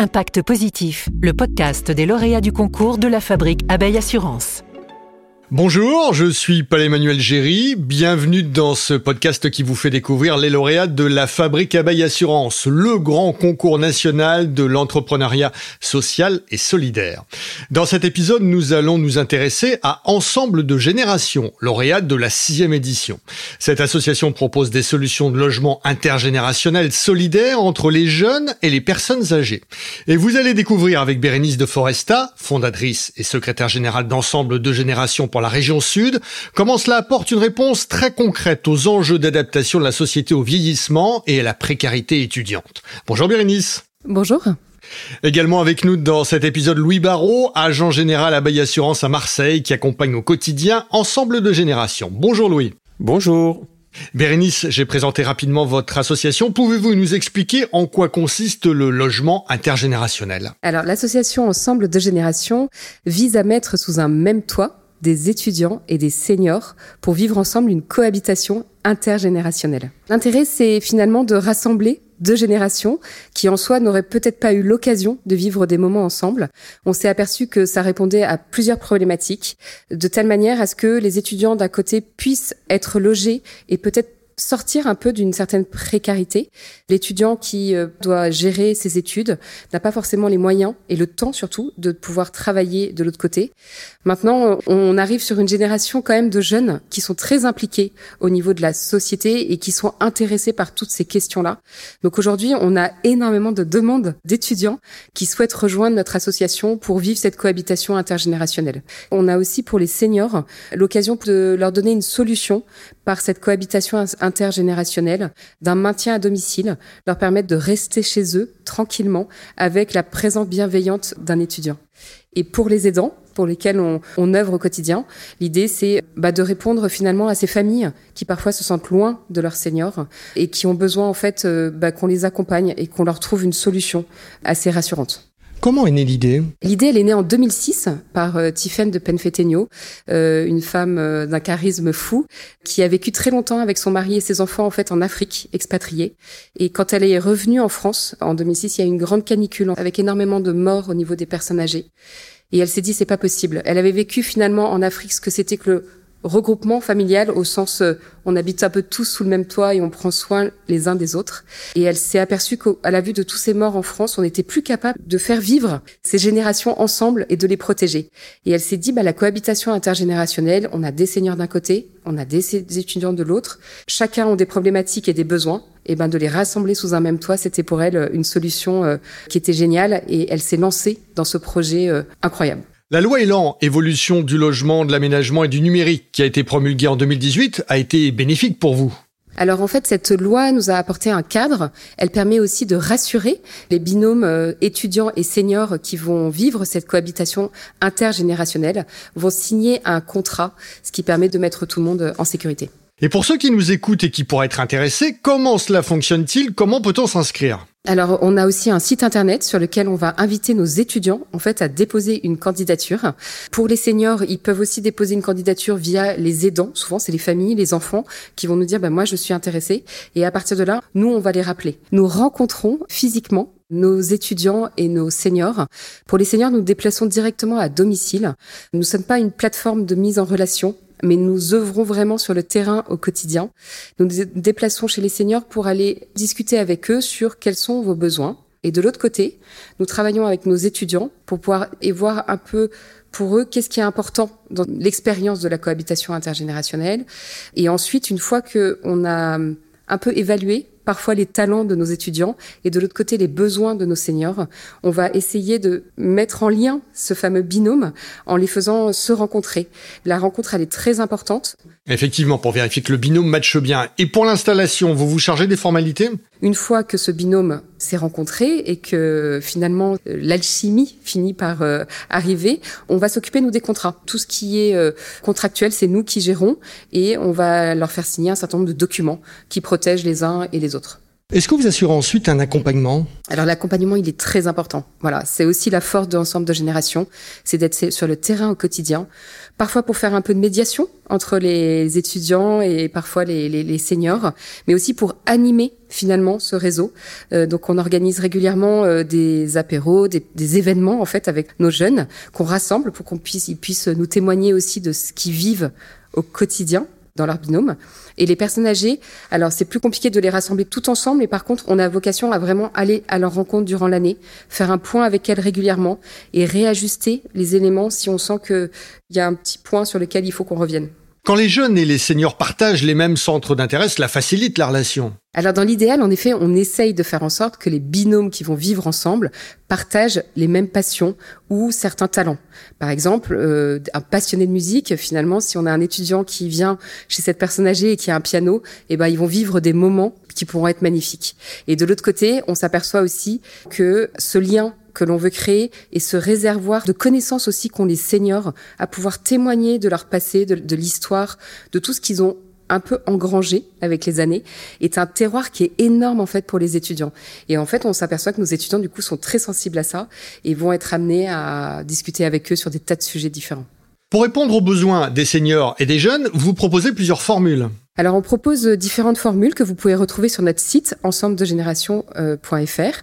Impact Positif, le podcast des lauréats du concours de la fabrique Abeille Assurance. Bonjour, je suis Paul-Emmanuel Géry. Bienvenue dans ce podcast qui vous fait découvrir les lauréats de la Fabrique Abeille Assurance, le grand concours national de l'entrepreneuriat social et solidaire. Dans cet épisode, nous allons nous intéresser à Ensemble de Générations, lauréat de la sixième édition. Cette association propose des solutions de logement intergénérationnel solidaire entre les jeunes et les personnes âgées. Et vous allez découvrir avec Bérénice de Foresta, fondatrice et secrétaire générale d'Ensemble de Générations pour la région sud, comment cela apporte une réponse très concrète aux enjeux d'adaptation de la société au vieillissement et à la précarité étudiante? Bonjour Bérénice. Bonjour. Également avec nous dans cet épisode Louis Barrault, agent général à Baye Assurance à Marseille, qui accompagne au quotidien Ensemble de Générations. Bonjour Louis. Bonjour. Bérénice, j'ai présenté rapidement votre association. Pouvez-vous nous expliquer en quoi consiste le logement intergénérationnel? Alors, l'association Ensemble de Générations vise à mettre sous un même toit des étudiants et des seniors pour vivre ensemble une cohabitation intergénérationnelle. L'intérêt, c'est finalement de rassembler deux générations qui en soi n'auraient peut-être pas eu l'occasion de vivre des moments ensemble. On s'est aperçu que ça répondait à plusieurs problématiques, de telle manière à ce que les étudiants d'un côté puissent être logés et peut-être sortir un peu d'une certaine précarité. L'étudiant qui euh, doit gérer ses études n'a pas forcément les moyens et le temps surtout de pouvoir travailler de l'autre côté. Maintenant, on arrive sur une génération quand même de jeunes qui sont très impliqués au niveau de la société et qui sont intéressés par toutes ces questions-là. Donc aujourd'hui, on a énormément de demandes d'étudiants qui souhaitent rejoindre notre association pour vivre cette cohabitation intergénérationnelle. On a aussi pour les seniors l'occasion de leur donner une solution par cette cohabitation intergénérationnelle, d'un maintien à domicile, leur permettre de rester chez eux tranquillement avec la présence bienveillante d'un étudiant. Et pour les aidants, pour lesquels on, on œuvre au quotidien, l'idée c'est bah, de répondre finalement à ces familles qui parfois se sentent loin de leurs seniors et qui ont besoin en fait euh, bah, qu'on les accompagne et qu'on leur trouve une solution assez rassurante. Comment est née l'idée L'idée, elle est née en 2006 par euh, de Penfetegno, euh, une femme euh, d'un charisme fou, qui a vécu très longtemps avec son mari et ses enfants en fait en Afrique, expatriée. Et quand elle est revenue en France en 2006, il y a une grande canicule avec énormément de morts au niveau des personnes âgées. Et elle s'est dit c'est pas possible. Elle avait vécu finalement en Afrique ce que c'était que le regroupement familial au sens euh, on habite un peu tous sous le même toit et on prend soin les uns des autres. Et elle s'est aperçue qu'à la vue de tous ces morts en France, on n'était plus capable de faire vivre ces générations ensemble et de les protéger. Et elle s'est dit, bah, la cohabitation intergénérationnelle, on a des seigneurs d'un côté, on a des étudiants de l'autre, chacun ont des problématiques et des besoins. Et ben de les rassembler sous un même toit, c'était pour elle une solution euh, qui était géniale et elle s'est lancée dans ce projet euh, incroyable. La loi Elan, évolution du logement, de l'aménagement et du numérique, qui a été promulguée en 2018, a été bénéfique pour vous. Alors en fait, cette loi nous a apporté un cadre. Elle permet aussi de rassurer les binômes euh, étudiants et seniors qui vont vivre cette cohabitation intergénérationnelle, vont signer un contrat, ce qui permet de mettre tout le monde en sécurité. Et pour ceux qui nous écoutent et qui pourraient être intéressés, comment cela fonctionne-t-il? Comment peut-on s'inscrire? Alors, on a aussi un site internet sur lequel on va inviter nos étudiants, en fait, à déposer une candidature. Pour les seniors, ils peuvent aussi déposer une candidature via les aidants. Souvent, c'est les familles, les enfants qui vont nous dire, ben, moi, je suis intéressé. Et à partir de là, nous, on va les rappeler. Nous rencontrons physiquement nos étudiants et nos seniors. Pour les seniors, nous déplaçons directement à domicile. Nous ne sommes pas une plateforme de mise en relation mais nous œuvrons vraiment sur le terrain au quotidien. Nous nous déplaçons chez les seniors pour aller discuter avec eux sur quels sont vos besoins. Et de l'autre côté, nous travaillons avec nos étudiants pour pouvoir et voir un peu pour eux qu'est-ce qui est important dans l'expérience de la cohabitation intergénérationnelle. Et ensuite, une fois que on a un peu évalué parfois les talents de nos étudiants et de l'autre côté les besoins de nos seniors. On va essayer de mettre en lien ce fameux binôme en les faisant se rencontrer. La rencontre, elle est très importante. Effectivement, pour vérifier que le binôme matche bien. Et pour l'installation, vous vous chargez des formalités? Une fois que ce binôme s'est rencontré et que finalement l'alchimie finit par euh, arriver, on va s'occuper nous des contrats. Tout ce qui est euh, contractuel, c'est nous qui gérons et on va leur faire signer un certain nombre de documents qui protègent les uns et les autres. Est-ce que vous assurez ensuite un accompagnement? Alors l'accompagnement, il est très important. Voilà, c'est aussi la force de l'ensemble de génération, c'est d'être sur le terrain au quotidien, parfois pour faire un peu de médiation entre les étudiants et parfois les, seniors, mais aussi pour animer finalement ce réseau. Euh, donc on organise régulièrement euh, des apéros, des, des, événements en fait avec nos jeunes qu'on rassemble pour qu'on puisse ils puissent nous témoigner aussi de ce qu'ils vivent au quotidien dans leur binôme. Et les personnes âgées, alors c'est plus compliqué de les rassembler tout ensemble, mais par contre, on a vocation à vraiment aller à leur rencontre durant l'année, faire un point avec elles régulièrement et réajuster les éléments si on sent qu'il y a un petit point sur lequel il faut qu'on revienne. Quand les jeunes et les seniors partagent les mêmes centres d'intérêt, cela facilite la relation. Alors dans l'idéal, en effet, on essaye de faire en sorte que les binômes qui vont vivre ensemble partagent les mêmes passions ou certains talents. Par exemple, euh, un passionné de musique, finalement, si on a un étudiant qui vient chez cette personne âgée et qui a un piano, eh ben ils vont vivre des moments qui pourront être magnifiques. Et de l'autre côté, on s'aperçoit aussi que ce lien que l'on veut créer et ce réservoir de connaissances aussi qu'ont les seniors à pouvoir témoigner de leur passé, de, de l'histoire, de tout ce qu'ils ont un peu engrangé avec les années, est un terroir qui est énorme en fait pour les étudiants. Et en fait, on s'aperçoit que nos étudiants du coup sont très sensibles à ça et vont être amenés à discuter avec eux sur des tas de sujets différents. Pour répondre aux besoins des seniors et des jeunes, vous proposez plusieurs formules. Alors on propose différentes formules que vous pouvez retrouver sur notre site ensembledegénération.fr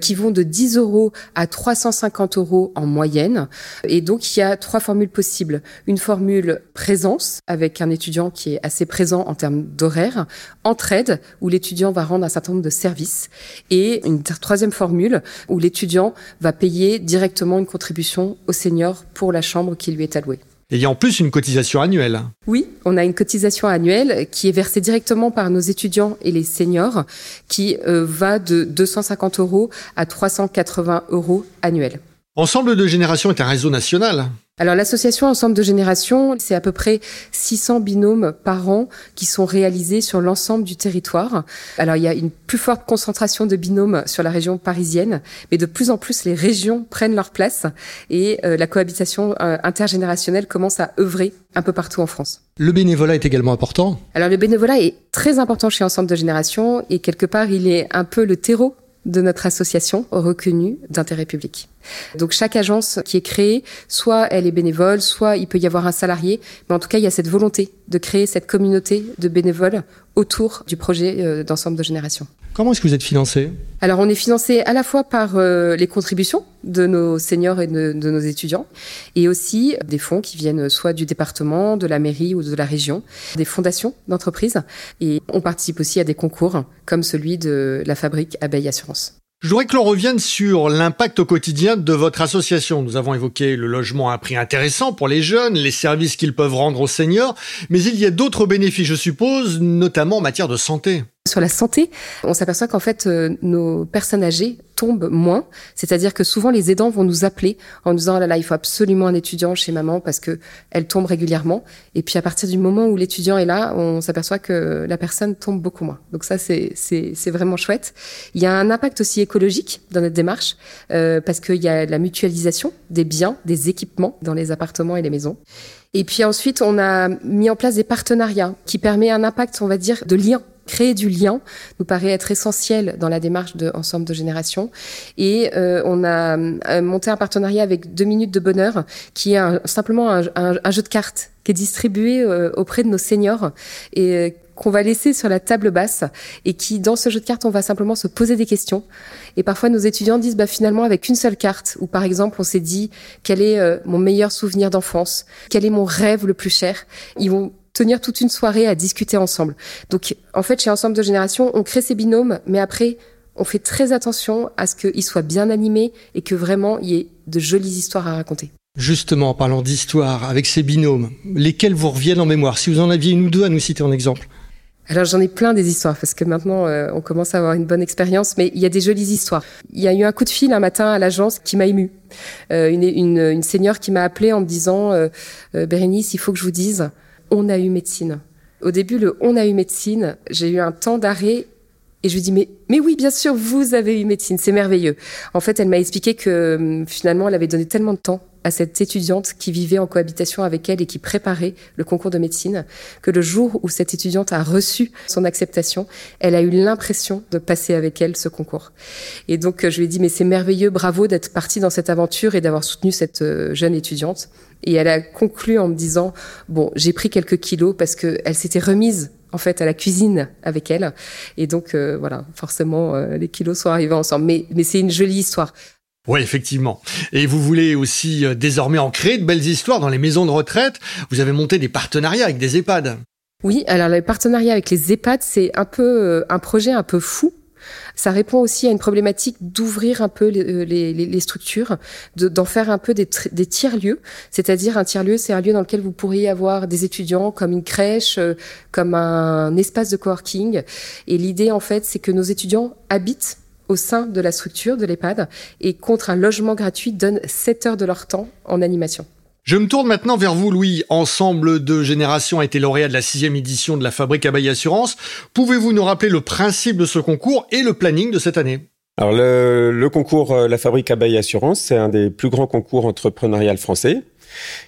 qui vont de 10 euros à 350 euros en moyenne. Et donc il y a trois formules possibles. Une formule présence avec un étudiant qui est assez présent en termes d'horaire, entraide où l'étudiant va rendre un certain nombre de services et une troisième formule où l'étudiant va payer directement une contribution au senior pour la chambre qui lui est allouée. Et il y a en plus une cotisation annuelle. Oui, on a une cotisation annuelle qui est versée directement par nos étudiants et les seniors, qui euh, va de 250 euros à 380 euros annuels. Ensemble de Génération est un réseau national. Alors l'association Ensemble de Génération, c'est à peu près 600 binômes par an qui sont réalisés sur l'ensemble du territoire. Alors il y a une plus forte concentration de binômes sur la région parisienne, mais de plus en plus les régions prennent leur place et euh, la cohabitation euh, intergénérationnelle commence à œuvrer un peu partout en France. Le bénévolat est également important? Alors le bénévolat est très important chez Ensemble de Génération et quelque part il est un peu le terreau de notre association reconnue d'intérêt public. Donc chaque agence qui est créée, soit elle est bénévole, soit il peut y avoir un salarié, mais en tout cas il y a cette volonté de créer cette communauté de bénévoles autour du projet euh, d'ensemble de génération. Comment est-ce que vous êtes financé Alors on est financé à la fois par euh, les contributions de nos seniors et de, de, nos étudiants, et aussi des fonds qui viennent soit du département, de la mairie ou de la région, des fondations d'entreprises, et on participe aussi à des concours comme celui de la fabrique Abeille Assurance. Je voudrais que l'on revienne sur l'impact au quotidien de votre association. Nous avons évoqué le logement à un prix intéressant pour les jeunes, les services qu'ils peuvent rendre aux seniors, mais il y a d'autres bénéfices, je suppose, notamment en matière de santé. Sur la santé, on s'aperçoit qu'en fait, euh, nos personnes âgées tombent moins. C'est-à-dire que souvent, les aidants vont nous appeler en nous disant, oh là là, il faut absolument un étudiant chez maman parce que elle tombe régulièrement. Et puis, à partir du moment où l'étudiant est là, on s'aperçoit que la personne tombe beaucoup moins. Donc ça, c'est, c'est, vraiment chouette. Il y a un impact aussi écologique dans notre démarche euh, parce qu'il y a la mutualisation des biens, des équipements dans les appartements et les maisons. Et puis ensuite, on a mis en place des partenariats qui permettent un impact, on va dire, de lien créer du lien nous paraît être essentiel dans la démarche de Ensemble de Génération. Et euh, on a euh, monté un partenariat avec Deux Minutes de Bonheur, qui est un, simplement un, un, un, jeu de cartes qui est distribué euh, auprès de nos seniors et euh, qu'on va laisser sur la table basse et qui, dans ce jeu de cartes, on va simplement se poser des questions. Et parfois, nos étudiants disent, bah, finalement, avec une seule carte, ou par exemple, on s'est dit, quel est euh, mon meilleur souvenir d'enfance? Quel est mon rêve le plus cher? Ils vont tenir toute une soirée à discuter ensemble. Donc, en fait, chez Ensemble de Génération, on crée ces binômes, mais après, on fait très attention à ce qu'ils soient bien animés et que vraiment il y ait de jolies histoires à raconter. Justement, en parlant d'histoire, avec ces binômes, lesquels vous reviennent en mémoire? Si vous en aviez une ou deux à nous citer en exemple. Alors j'en ai plein des histoires parce que maintenant euh, on commence à avoir une bonne expérience, mais il y a des jolies histoires. Il y a eu un coup de fil un matin à l'agence qui m'a ému. Euh, une, une, une seigneur qui m'a appelé en me disant euh, euh, Bérénice, il faut que je vous dise, on a eu médecine. Au début, le on a eu médecine, j'ai eu un temps d'arrêt et je lui dis mais mais oui bien sûr vous avez eu médecine c'est merveilleux. En fait elle m'a expliqué que hum, finalement elle avait donné tellement de temps à cette étudiante qui vivait en cohabitation avec elle et qui préparait le concours de médecine que le jour où cette étudiante a reçu son acceptation, elle a eu l'impression de passer avec elle ce concours. Et donc je lui ai dit mais c'est merveilleux, bravo d'être partie dans cette aventure et d'avoir soutenu cette euh, jeune étudiante. Et elle a conclu en me disant bon j'ai pris quelques kilos parce que elle s'était remise en fait à la cuisine avec elle et donc euh, voilà forcément euh, les kilos sont arrivés ensemble mais mais c'est une jolie histoire oui, effectivement. Et vous voulez aussi euh, désormais en créer de belles histoires dans les maisons de retraite. Vous avez monté des partenariats avec des EHPAD. Oui, alors les partenariats avec les EHPAD, c'est un peu un projet un peu fou ça répond aussi à une problématique d'ouvrir un peu les, les, les structures, d'en faire un peu des, des tiers-lieux. C'est-à-dire un tiers-lieu, c'est un lieu dans lequel vous pourriez avoir des étudiants comme une crèche, euh, comme un espace de coworking. Et l'idée, en fait, c'est que nos étudiants habitent au sein de la structure de l'EHPAD et contre un logement gratuit donnent 7 heures de leur temps en animation. Je me tourne maintenant vers vous, Louis. Ensemble de générations a été lauréat de la sixième édition de la Fabrique Abeille Assurance. Pouvez-vous nous rappeler le principe de ce concours et le planning de cette année? Alors le, concours euh, La Fabrique Abeille Assurance, c'est un des plus grands concours entrepreneurial français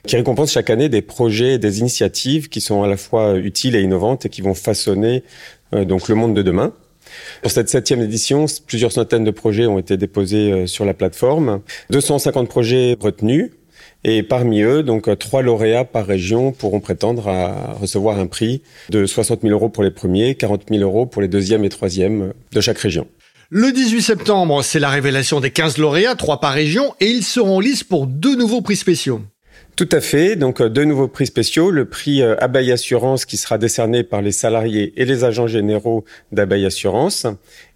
qui récompense chaque année des projets et des initiatives qui sont à la fois utiles et innovantes et qui vont façonner euh, donc le monde de demain. Pour cette septième édition, plusieurs centaines de projets ont été déposés euh, sur la plateforme, 250 projets retenus, et parmi eux, donc euh, trois lauréats par région pourront prétendre à recevoir un prix de 60 000 euros pour les premiers, 40 000 euros pour les deuxièmes et troisièmes de chaque région. Le 18 septembre, c'est la révélation des 15 lauréats, trois par région, et ils seront en lice pour deux nouveaux prix spéciaux. Tout à fait. Donc, euh, deux nouveaux prix spéciaux. Le prix euh, Abeille Assurance qui sera décerné par les salariés et les agents généraux d'Abeille Assurance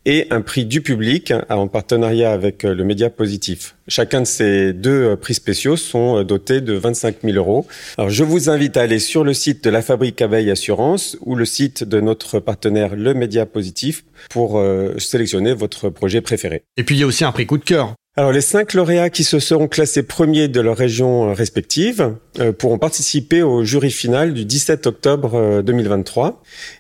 et un prix du public en partenariat avec euh, le Média Positif. Chacun de ces deux prix spéciaux sont dotés de 25 000 euros. Alors, je vous invite à aller sur le site de la Fabrique Abeille Assurance ou le site de notre partenaire Le Média Positif pour sélectionner votre projet préféré. Et puis, il y a aussi un prix coup de cœur. Alors les cinq lauréats qui se seront classés premiers de leur région euh, respective euh, pourront participer au jury final du 17 octobre 2023 euh,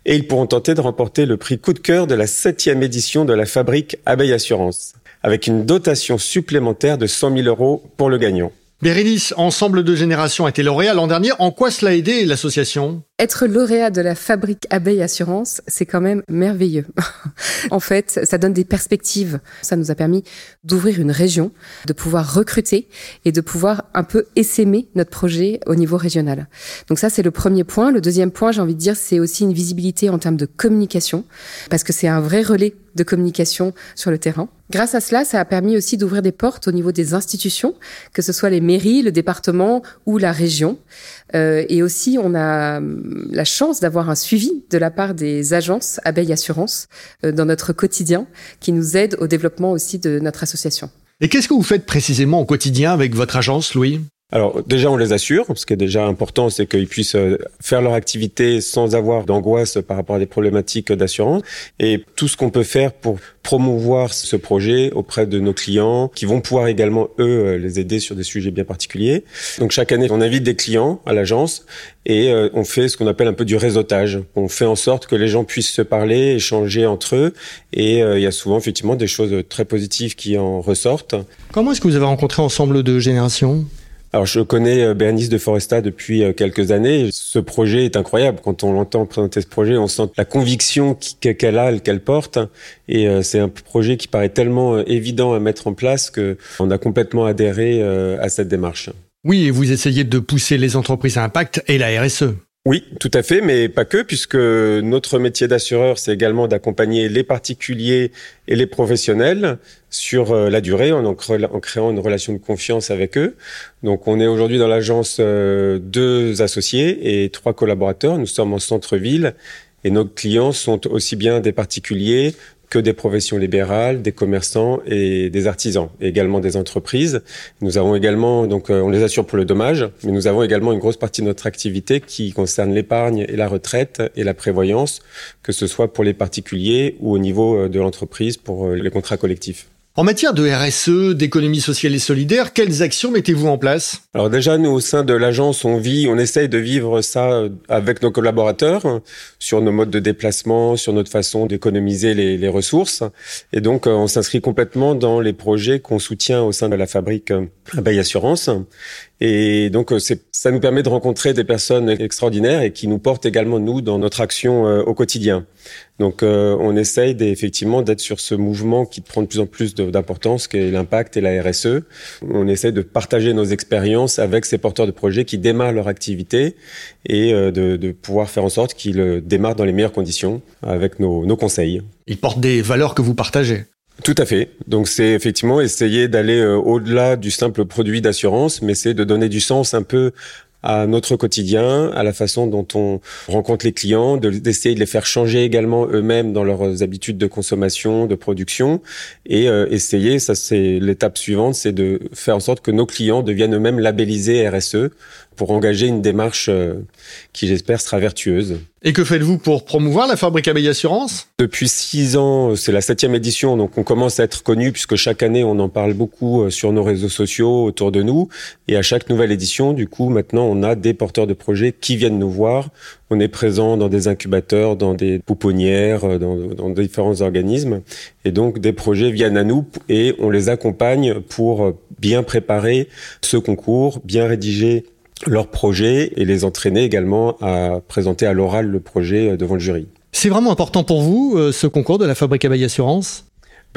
et ils pourront tenter de remporter le prix coup de cœur de la septième édition de la fabrique Abeille Assurance avec une dotation supplémentaire de 100 000 euros pour le gagnant. Bérénice, Ensemble de Générations a été lauréat l'an dernier. En quoi cela a aidé l'association? Être lauréat de la fabrique Abeille Assurance, c'est quand même merveilleux. en fait, ça donne des perspectives. Ça nous a permis d'ouvrir une région, de pouvoir recruter et de pouvoir un peu essaimer notre projet au niveau régional. Donc ça, c'est le premier point. Le deuxième point, j'ai envie de dire, c'est aussi une visibilité en termes de communication, parce que c'est un vrai relais de communication sur le terrain. Grâce à cela, ça a permis aussi d'ouvrir des portes au niveau des institutions, que ce soit les mairies, le département ou la région. Euh, et aussi, on a la chance d'avoir un suivi de la part des agences Abeille Assurance euh, dans notre quotidien, qui nous aident au développement aussi de notre association. Et qu'est-ce que vous faites précisément au quotidien avec votre agence, Louis? Alors déjà, on les assure. Ce qui est déjà important, c'est qu'ils puissent euh, faire leur activité sans avoir d'angoisse par rapport à des problématiques d'assurance. Et tout ce qu'on peut faire pour promouvoir ce projet auprès de nos clients, qui vont pouvoir également, eux, euh, les aider sur des sujets bien particuliers. Donc chaque année, on invite des clients à l'agence et euh, on fait ce qu'on appelle un peu du réseautage. On fait en sorte que les gens puissent se parler, échanger entre eux. Et il y a souvent, effectivement, des choses très positives qui en ressortent. Comment est-ce que vous avez rencontré Ensemble de Générations alors je connais euh, Bernice de Foresta depuis euh, quelques années. Ce projet est incroyable. Quand on l'entend présenter ce projet, on sent la conviction qu'elle a, qu'elle porte. Et euh, c'est un projet qui paraît tellement évident à mettre en place que on a complètement adhéré à cette démarche. Oui, et vous essayez de pousser les entreprises à impact et la RSE. Oui, tout à fait, mais pas que, puisque notre métier d'assureur, c'est également d'accompagner les particuliers et les professionnels sur euh, la durée, en, créant une relation de confiance avec eux. Donc, on est aujourd'hui dans l'agence euh, deux associés et trois collaborateurs. Nous sommes en centre-ville et nos clients sont aussi bien des particuliers que des professions libérales, des commerçants et des artisans, et également des entreprises. Nous avons également, donc euh, on les assure pour le dommage, mais nous avons également une grosse partie de notre activité qui concerne l'épargne et la retraite et la prévoyance, que ce soit pour les particuliers ou au niveau euh, de l'entreprise pour euh, les contrats collectifs. En matière de RSE, d'économie sociale et solidaire, quelles actions mettez-vous en place? Alors déjà, nous, au sein de l'agence, on vit, on essaye de vivre ça euh, avec nos collaborateurs sur nos modes de déplacement, sur notre façon d'économiser les, ressources. Et donc, euh, on s'inscrit complètement dans les projets qu'on soutient au sein de la fabrique euh, Abeille Assurance. Et donc, euh, ça nous permet de rencontrer des personnes extraordinaires et qui nous portent également, nous, dans notre action euh, au quotidien. Donc, euh, on essaye effectivement d'être sur ce mouvement qui prend de plus en plus d'importance, qui est l'impact et la RSE. On essaye de partager nos expériences avec ces porteurs de projets qui démarrent leur activité et de, de pouvoir faire en sorte qu'ils démarrent dans les meilleures conditions avec nos, nos conseils. Ils portent des valeurs que vous partagez. Tout à fait. Donc c'est effectivement essayer d'aller euh, au-delà du simple produit d'assurance, mais c'est de donner du sens un peu à notre quotidien, à la façon dont on rencontre les clients, d'essayer de, les faire changer également eux-mêmes dans leurs habitudes de consommation, de production, et euh, essayer, ça c'est l'étape suivante, c'est de faire en sorte que nos clients deviennent eux-mêmes labellisés RSE pour engager une démarche euh, qui, j'espère, sera vertueuse. Et que faites-vous pour promouvoir la Fabrique Abeille Assurance? Depuis six ans, c'est la septième édition, donc on commence à être connu puisque chaque année on en parle beaucoup euh, sur nos réseaux sociaux autour de nous. Et à chaque nouvelle édition, du coup, maintenant on a des porteurs de projets qui viennent nous voir. On est présent dans des incubateurs, dans des pouponnières, euh, dans, différents organismes. Et donc des projets viennent à nous et on les accompagne pour bien préparer ce concours, bien rédiger leur projet et les entraîner également à présenter à l'oral le projet euh, devant le jury. C'est vraiment important pour vous, euh, ce concours de la Fabrique Abeille Assurance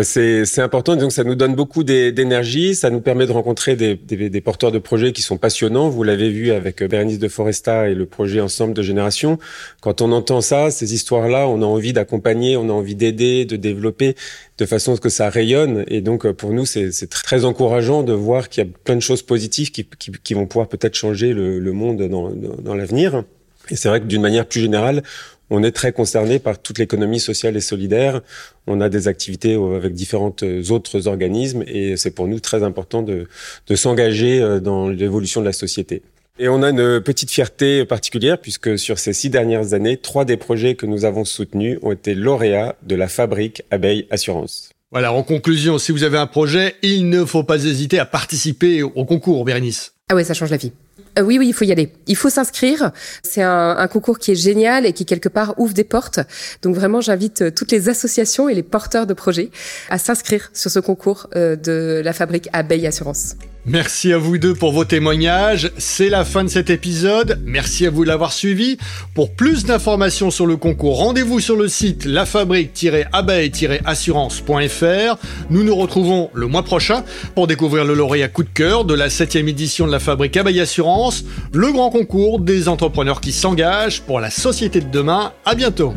c'est, important, donc ça nous donne beaucoup d'énergie, ça nous permet de rencontrer des, des, porteurs de projets qui sont passionnants. Vous l'avez vu avec euh, Bernice de Foresta et le projet Ensemble de Génération. Quand on entend ça, ces histoires-là, on a envie d'accompagner, on a envie d'aider, de développer de façon à ce que ça rayonne. Et donc euh, pour nous, c'est, très encourageant de voir qu'il y a plein de choses positives qui, qui, qui vont pouvoir peut-être changer le, le monde dans, dans, dans l'avenir. Et c'est vrai que d'une manière plus générale, on est très concerné par toute l'économie sociale et solidaire. On a des activités avec différents autres organismes et c'est pour nous très important de, de s'engager euh, dans l'évolution de la société. Et on a une petite fierté particulière puisque sur ces six dernières années, trois des projets que nous avons soutenus ont été lauréats de la fabrique Abeille Assurance. Voilà, en conclusion, si vous avez un projet, il ne faut pas hésiter à participer au concours, Bérénice. Ah ouais, ça change la vie. Euh, oui, oui, il faut y aller. Il faut s'inscrire. C'est un, concours qui est génial et qui quelque part ouvre des portes. Donc vraiment, j'invite euh, toutes les associations et les porteurs de projets à s'inscrire sur ce concours euh, de la fabrique Abeille Assurance. Merci à vous deux pour vos témoignages. C'est la fin de cet épisode. Merci à vous de l'avoir suivi. Pour plus d'informations sur le concours, rendez-vous sur le site lafabrique-abeille-assurance.fr. Nous nous retrouvons le mois prochain pour découvrir le lauréat coup de cœur de la septième édition de la Fabrique Abeille Assurance, le grand concours des entrepreneurs qui s'engagent pour la société de demain. À bientôt.